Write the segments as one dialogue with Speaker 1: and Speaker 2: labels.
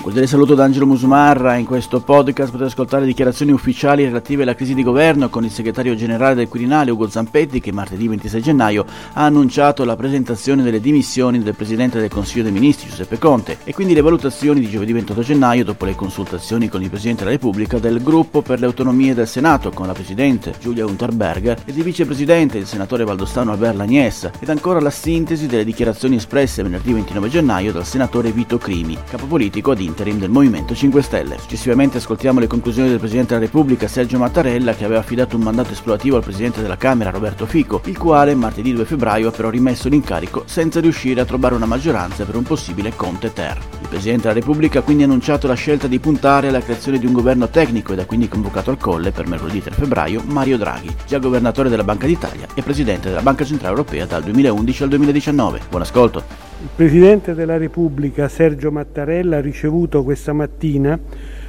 Speaker 1: Cordiale saluto da Angelo Musumarra. In questo podcast potete ascoltare dichiarazioni ufficiali relative alla crisi di governo con il segretario generale del Quirinale Ugo Zampetti che martedì 26 gennaio ha annunciato la presentazione delle dimissioni del Presidente del Consiglio dei Ministri Giuseppe Conte e quindi le valutazioni di giovedì 28 gennaio dopo le consultazioni con il Presidente della Repubblica del gruppo per le autonomie del Senato con la Presidente Giulia Unterberger ed il Vicepresidente il senatore valdostano Albert Lagnes ed ancora la sintesi delle dichiarazioni espresse venerdì 29 gennaio dal senatore Vito Crimi, capo politico ad interim del Movimento 5 Stelle. Successivamente ascoltiamo le conclusioni del Presidente della Repubblica Sergio Mattarella che aveva affidato un mandato esplorativo al Presidente della Camera Roberto Fico, il quale martedì 2 febbraio ha però rimesso l'incarico senza riuscire a trovare una maggioranza per un possibile Conte Ter. Il Presidente della Repubblica ha quindi annunciato la scelta di puntare alla creazione di un governo tecnico ed ha quindi convocato al colle per mercoledì 3 febbraio Mario Draghi, già governatore della Banca d'Italia e Presidente della Banca Centrale Europea dal 2011 al 2019. Buon ascolto.
Speaker 2: Il Presidente della Repubblica Sergio Mattarella ha ricevuto questa mattina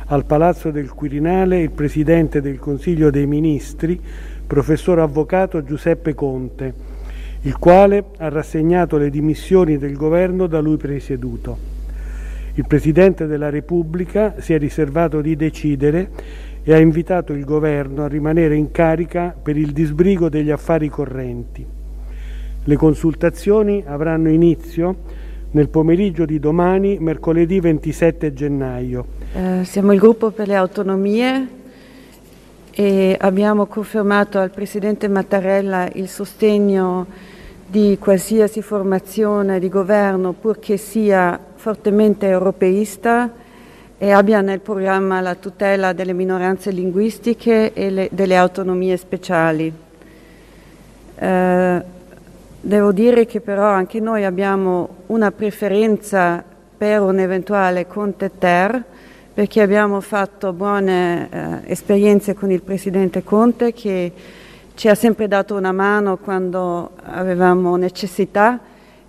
Speaker 2: al Palazzo del Quirinale il Presidente del Consiglio dei Ministri, professor avvocato Giuseppe Conte, il quale ha rassegnato le dimissioni del governo da lui presieduto. Il Presidente della Repubblica si è riservato di decidere e ha invitato il governo a rimanere in carica per il disbrigo degli affari correnti. Le consultazioni avranno inizio nel pomeriggio di domani, mercoledì 27 gennaio.
Speaker 3: Eh, siamo il gruppo per le autonomie e abbiamo confermato al Presidente Mattarella il sostegno di qualsiasi formazione di governo purché sia fortemente europeista e abbia nel programma la tutela delle minoranze linguistiche e le, delle autonomie speciali. Eh, Devo dire che però anche noi abbiamo una preferenza per un eventuale Conte Ter perché abbiamo fatto buone eh, esperienze con il Presidente Conte che ci ha sempre dato una mano quando avevamo necessità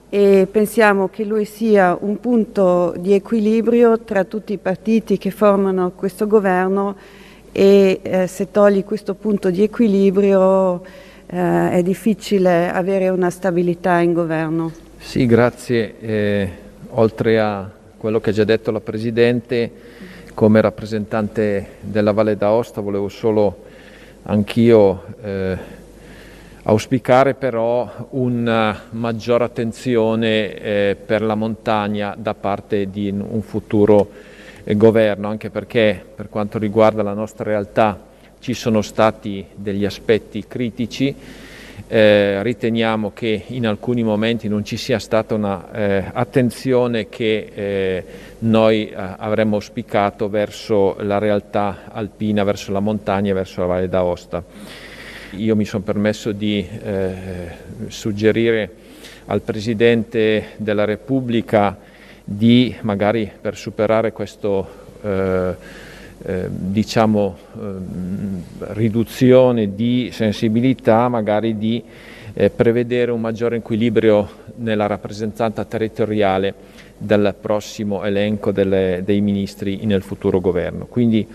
Speaker 3: e pensiamo che lui sia un punto di equilibrio tra tutti i partiti che formano questo governo e eh, se togli questo punto di equilibrio eh, è difficile avere una stabilità in governo.
Speaker 4: Sì, grazie. Eh, oltre a quello che ha già detto la Presidente, come rappresentante della Valle d'Aosta volevo solo anch'io eh, auspicare però una maggiore attenzione eh, per la montagna da parte di un futuro eh, governo, anche perché per quanto riguarda la nostra realtà ci sono stati degli aspetti critici, eh, riteniamo che in alcuni momenti non ci sia stata un'attenzione eh, che eh, noi eh, avremmo auspicato verso la realtà alpina, verso la montagna e verso la Valle d'Aosta. Io mi sono permesso di eh, suggerire al Presidente della Repubblica di, magari per superare questo eh, diciamo, eh, riduzione di sensibilità, magari di eh, prevedere un maggiore equilibrio nella rappresentanza territoriale del prossimo elenco delle, dei ministri nel futuro governo. Quindi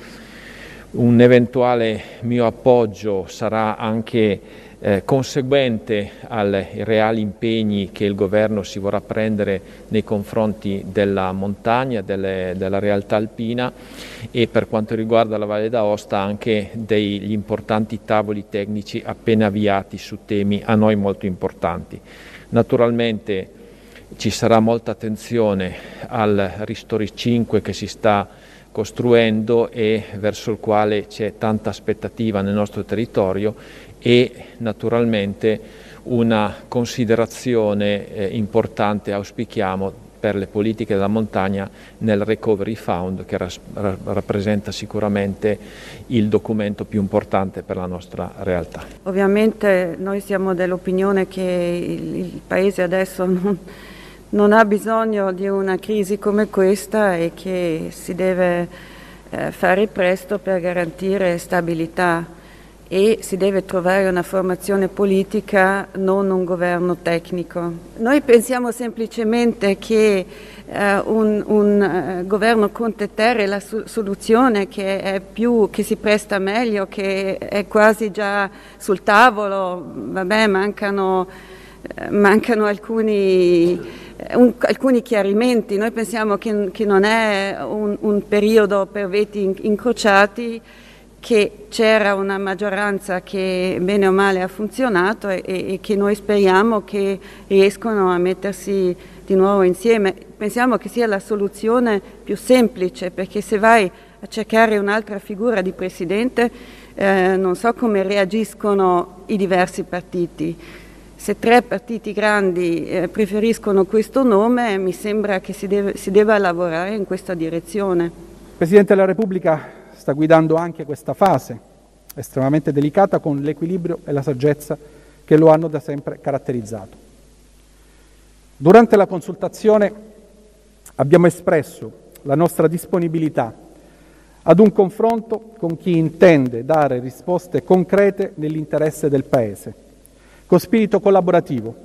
Speaker 4: un eventuale mio appoggio sarà anche eh, conseguente ai reali impegni che il governo si vorrà prendere nei confronti della montagna, delle, della realtà alpina e per quanto riguarda la Valle d'Aosta anche degli importanti tavoli tecnici appena avviati su temi a noi molto importanti. Naturalmente ci sarà molta attenzione al Ristori 5 che si sta costruendo e verso il quale c'è tanta aspettativa nel nostro territorio e naturalmente una considerazione eh, importante auspichiamo per le politiche della montagna nel Recovery Fund che ras- rappresenta sicuramente il documento più importante per la nostra realtà.
Speaker 3: Ovviamente noi siamo dell'opinione che il, il Paese adesso non, non, ha bisogno di una crisi come questa e che si deve eh, fare presto per garantire stabilità e si deve trovare una formazione politica, non un governo tecnico. Noi pensiamo semplicemente che eh, un, un uh, governo Conte Terre è la su- soluzione che, più, che, si presta meglio, che è quasi già sul tavolo, vabbè mancano, eh, mancano alcuni un, alcuni chiarimenti. Noi pensiamo che, che non è un, un, periodo per veti incrociati, che c'era una maggioranza che bene o male ha funzionato e, e che noi speriamo che riescano a mettersi di nuovo insieme. Pensiamo che sia la soluzione più semplice perché se vai a cercare un'altra figura di presidente eh, non so come reagiscono i diversi partiti. Se tre partiti grandi eh, preferiscono questo nome mi sembra che si, deve, si debba lavorare in questa direzione.
Speaker 5: Il Presidente della Repubblica sta guidando anche questa fase estremamente delicata con l'equilibrio e la saggezza che lo hanno da sempre caratterizzato. Durante la consultazione abbiamo espresso la nostra disponibilità ad un confronto con chi intende dare risposte concrete nell'interesse del Paese, con spirito collaborativo,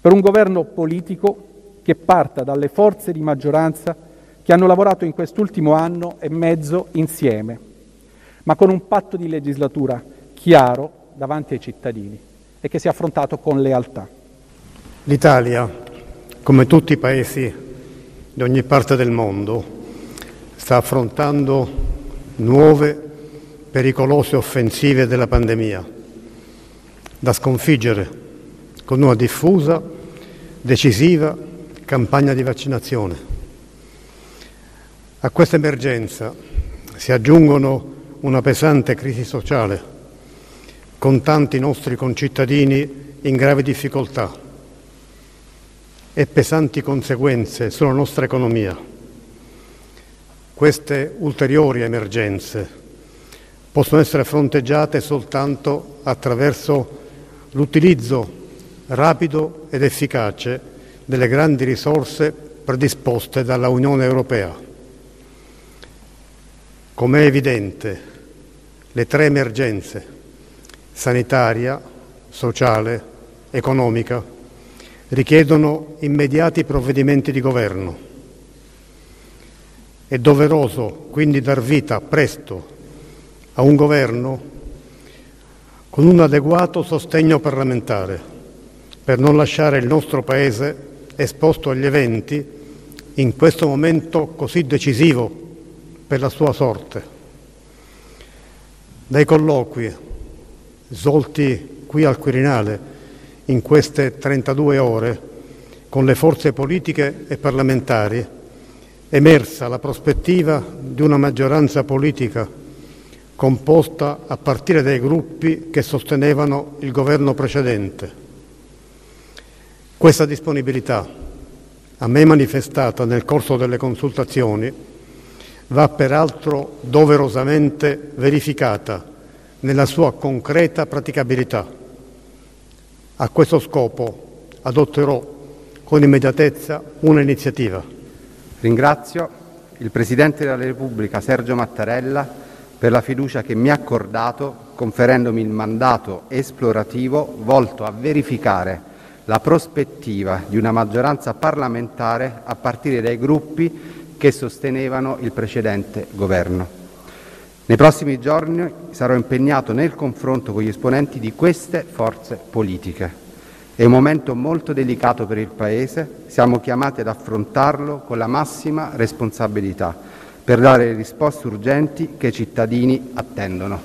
Speaker 5: per un governo politico che parta dalle forze di maggioranza che hanno lavorato in quest'ultimo anno e mezzo insieme, ma con un patto di legislatura chiaro davanti ai cittadini e che sia affrontato con lealtà.
Speaker 6: L'Italia, come tutti i paesi di ogni parte del mondo, sta affrontando nuove pericolose offensive della pandemia, da sconfiggere con una diffusa, decisiva campagna di vaccinazione a questa emergenza si aggiungono una pesante crisi sociale, con tanti nostri concittadini in gravi difficoltà e pesanti conseguenze sulla nostra economia. Queste ulteriori emergenze possono essere fronteggiate soltanto attraverso l'utilizzo rapido ed efficace delle grandi risorse predisposte dalla Unione Europea. Come è evidente, le tre emergenze, sanitaria, sociale, economica, richiedono immediati provvedimenti di governo. È doveroso quindi dar vita presto a un governo con un adeguato sostegno parlamentare per non lasciare il nostro Paese esposto agli eventi in questo momento così decisivo per la sua sorte. Dai colloqui svolti qui al Quirinale in queste 32 ore con le forze politiche e parlamentari emersa la prospettiva di una maggioranza politica composta a partire dai gruppi che sostenevano il governo precedente. Questa disponibilità, a me manifestata nel corso delle consultazioni, va peraltro doverosamente verificata nella sua concreta praticabilità. A questo scopo adotterò con immediatezza un'iniziativa.
Speaker 7: Ringrazio il Presidente della Repubblica Sergio Mattarella per la fiducia che mi ha accordato conferendomi il mandato esplorativo volto a verificare la prospettiva di una maggioranza parlamentare a partire dai gruppi che sostenevano il precedente governo. Nei prossimi giorni sarò impegnato nel confronto con gli esponenti di queste forze politiche. È un momento molto delicato per il Paese, siamo chiamati ad affrontarlo con la massima responsabilità per dare risposte urgenti che i cittadini attendono.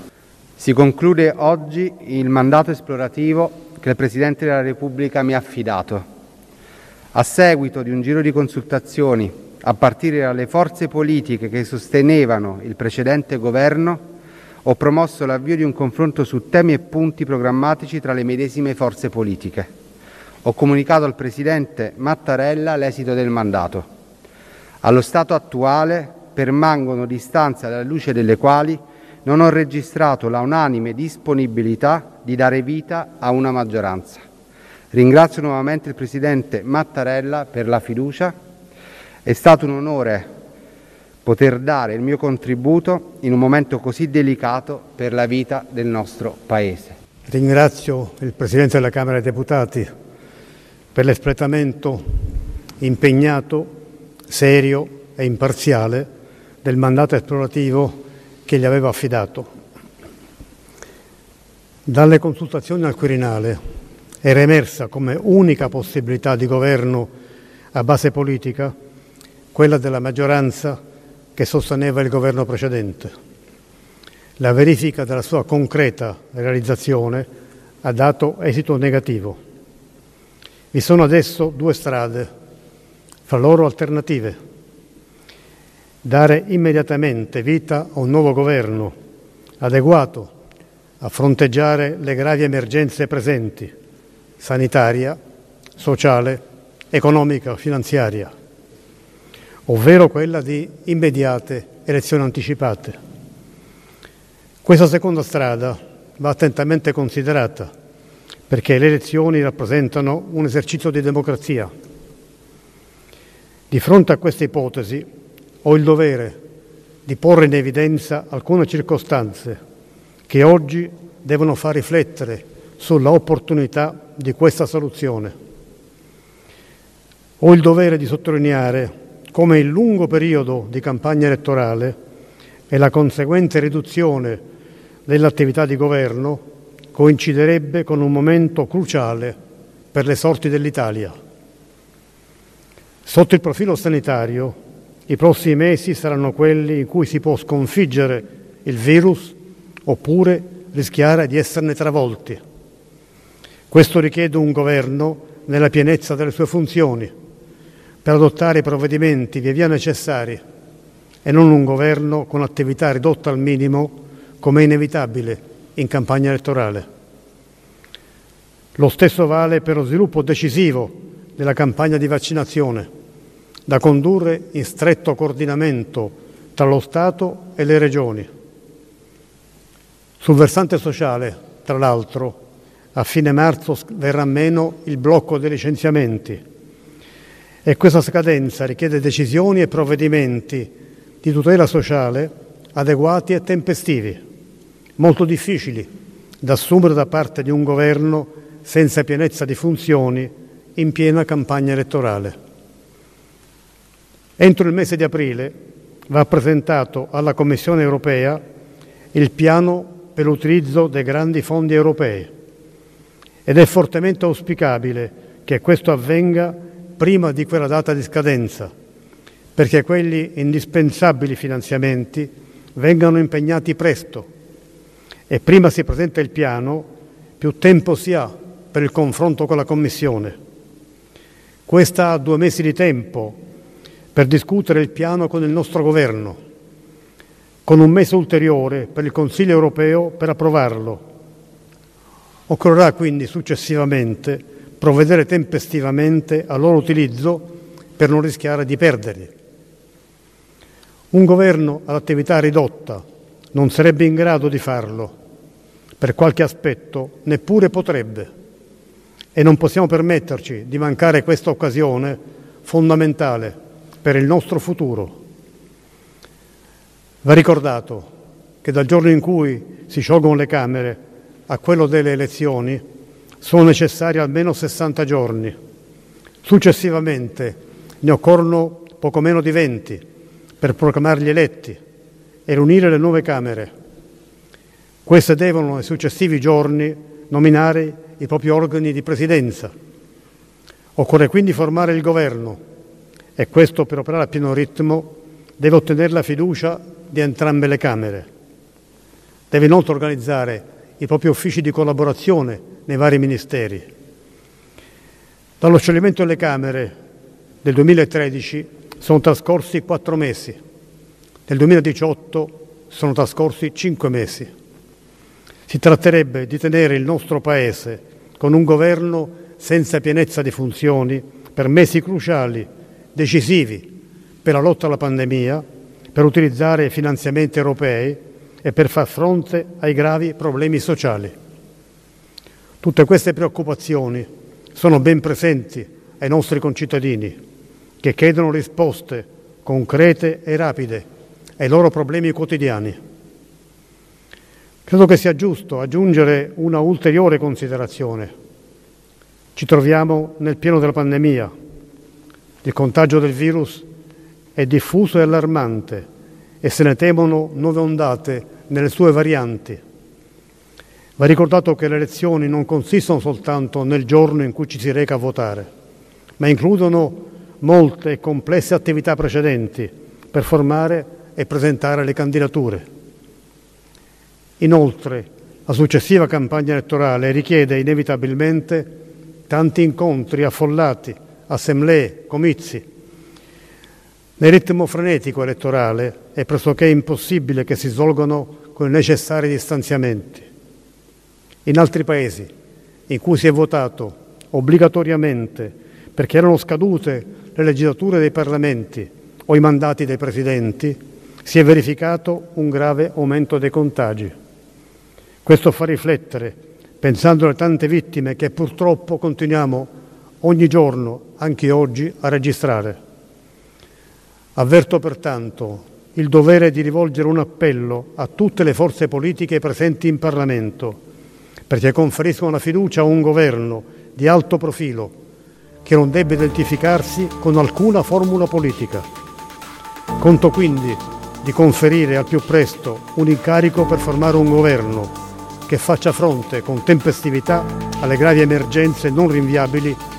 Speaker 7: Si conclude oggi il mandato esplorativo che il Presidente della Repubblica mi ha affidato. A seguito di un giro di consultazioni a partire dalle forze politiche che sostenevano il precedente governo, ho promosso l'avvio di un confronto su temi e punti programmatici tra le medesime forze politiche. Ho comunicato al Presidente Mattarella l'esito del mandato. Allo stato attuale permangono distanze alla luce delle quali non ho registrato la unanime disponibilità di dare vita a una maggioranza. Ringrazio nuovamente il Presidente Mattarella per la fiducia è stato un onore poter dare il mio contributo in un momento così delicato per la vita del nostro Paese.
Speaker 6: Ringrazio il Presidente della Camera dei Deputati per l'espletamento impegnato, serio e imparziale del mandato esplorativo che gli avevo affidato. Dalle consultazioni al Quirinale era emersa come unica possibilità di governo a base politica, quella della maggioranza che sosteneva il governo precedente. La verifica della sua concreta realizzazione ha dato esito negativo. Vi sono adesso due strade, fra loro alternative. Dare immediatamente vita a un nuovo governo adeguato a fronteggiare le gravi emergenze presenti, sanitaria, sociale, economica, finanziaria ovvero quella di immediate elezioni anticipate. Questa seconda strada va attentamente considerata perché le elezioni rappresentano un esercizio di democrazia. Di fronte a questa ipotesi ho il dovere di porre in evidenza alcune circostanze che oggi devono far riflettere sulla opportunità di questa soluzione. Ho il dovere di sottolineare come il lungo periodo di campagna elettorale e la conseguente riduzione dell'attività di governo coinciderebbe con un momento cruciale per le sorti dell'Italia. Sotto il profilo sanitario, i prossimi mesi saranno quelli in cui si può sconfiggere il virus oppure rischiare di esserne travolti. Questo richiede un governo nella pienezza delle sue funzioni per adottare i provvedimenti via via necessari e non un governo con attività ridotta al minimo come è inevitabile in campagna elettorale. Lo stesso vale per lo sviluppo decisivo della campagna di vaccinazione, da condurre in stretto coordinamento tra lo Stato e le regioni. Sul versante sociale, tra l'altro, a fine marzo verrà meno il blocco dei licenziamenti e questa scadenza richiede decisioni e provvedimenti di tutela sociale adeguati e tempestivi, molto difficili da assumere da parte di un governo senza pienezza di funzioni in piena campagna elettorale. Entro il mese di aprile va presentato alla Commissione europea il piano per l'utilizzo dei grandi fondi europei ed è fortemente auspicabile che questo avvenga prima di quella data di scadenza, perché quegli indispensabili finanziamenti vengano impegnati presto e prima si presenta il piano, più tempo si ha per il confronto con la Commissione. Questa ha due mesi di tempo per discutere il piano con il nostro governo, con un mese ulteriore per il Consiglio europeo per approvarlo. Occorrerà quindi successivamente provvedere tempestivamente al loro utilizzo per non rischiare di perderli. Un governo all'attività ridotta non sarebbe in grado di farlo, per qualche aspetto neppure potrebbe, e non possiamo permetterci di mancare questa occasione fondamentale per il nostro futuro. Va ricordato che dal giorno in cui si sciolgono le Camere a quello delle elezioni sono necessari almeno 60 giorni. Successivamente ne occorrono poco meno di 20 per proclamare gli eletti e riunire le nuove Camere. Queste devono nei successivi giorni nominare i propri organi di presidenza. Occorre quindi formare il governo e questo per operare a pieno ritmo deve ottenere la fiducia di entrambe le Camere. Deve inoltre organizzare i propri uffici di collaborazione nei vari ministeri. Dallo scioglimento delle Camere del 2013 sono trascorsi quattro mesi, nel 2018 sono trascorsi cinque mesi. Si tratterebbe di tenere il nostro Paese con un governo senza pienezza di funzioni per mesi cruciali, decisivi per la lotta alla pandemia, per utilizzare finanziamenti europei e per far fronte ai gravi problemi sociali. Tutte queste preoccupazioni sono ben presenti ai nostri concittadini che chiedono risposte concrete e rapide ai loro problemi quotidiani. Credo che sia giusto aggiungere una ulteriore considerazione. Ci troviamo nel pieno della pandemia. Il contagio del virus è diffuso e allarmante e se ne temono nuove ondate nelle sue varianti. Va ricordato che le elezioni non consistono soltanto nel giorno in cui ci si reca a votare, ma includono molte e complesse attività precedenti per formare e presentare le candidature. Inoltre, la successiva campagna elettorale richiede inevitabilmente tanti incontri affollati, assemblee, comizi. Nel ritmo frenetico elettorale è pressoché impossibile che si svolgano con i necessari distanziamenti. In altri paesi, in cui si è votato obbligatoriamente perché erano scadute le legislature dei parlamenti o i mandati dei presidenti, si è verificato un grave aumento dei contagi. Questo fa riflettere, pensando alle tante vittime che purtroppo continuiamo ogni giorno, anche oggi, a registrare. Avverto pertanto il dovere di rivolgere un appello a tutte le forze politiche presenti in Parlamento perché conferiscono la fiducia a un governo di alto profilo che non debba identificarsi con alcuna formula politica. Conto quindi di conferire al più presto un incarico per formare un governo che faccia fronte con tempestività alle gravi emergenze non rinviabili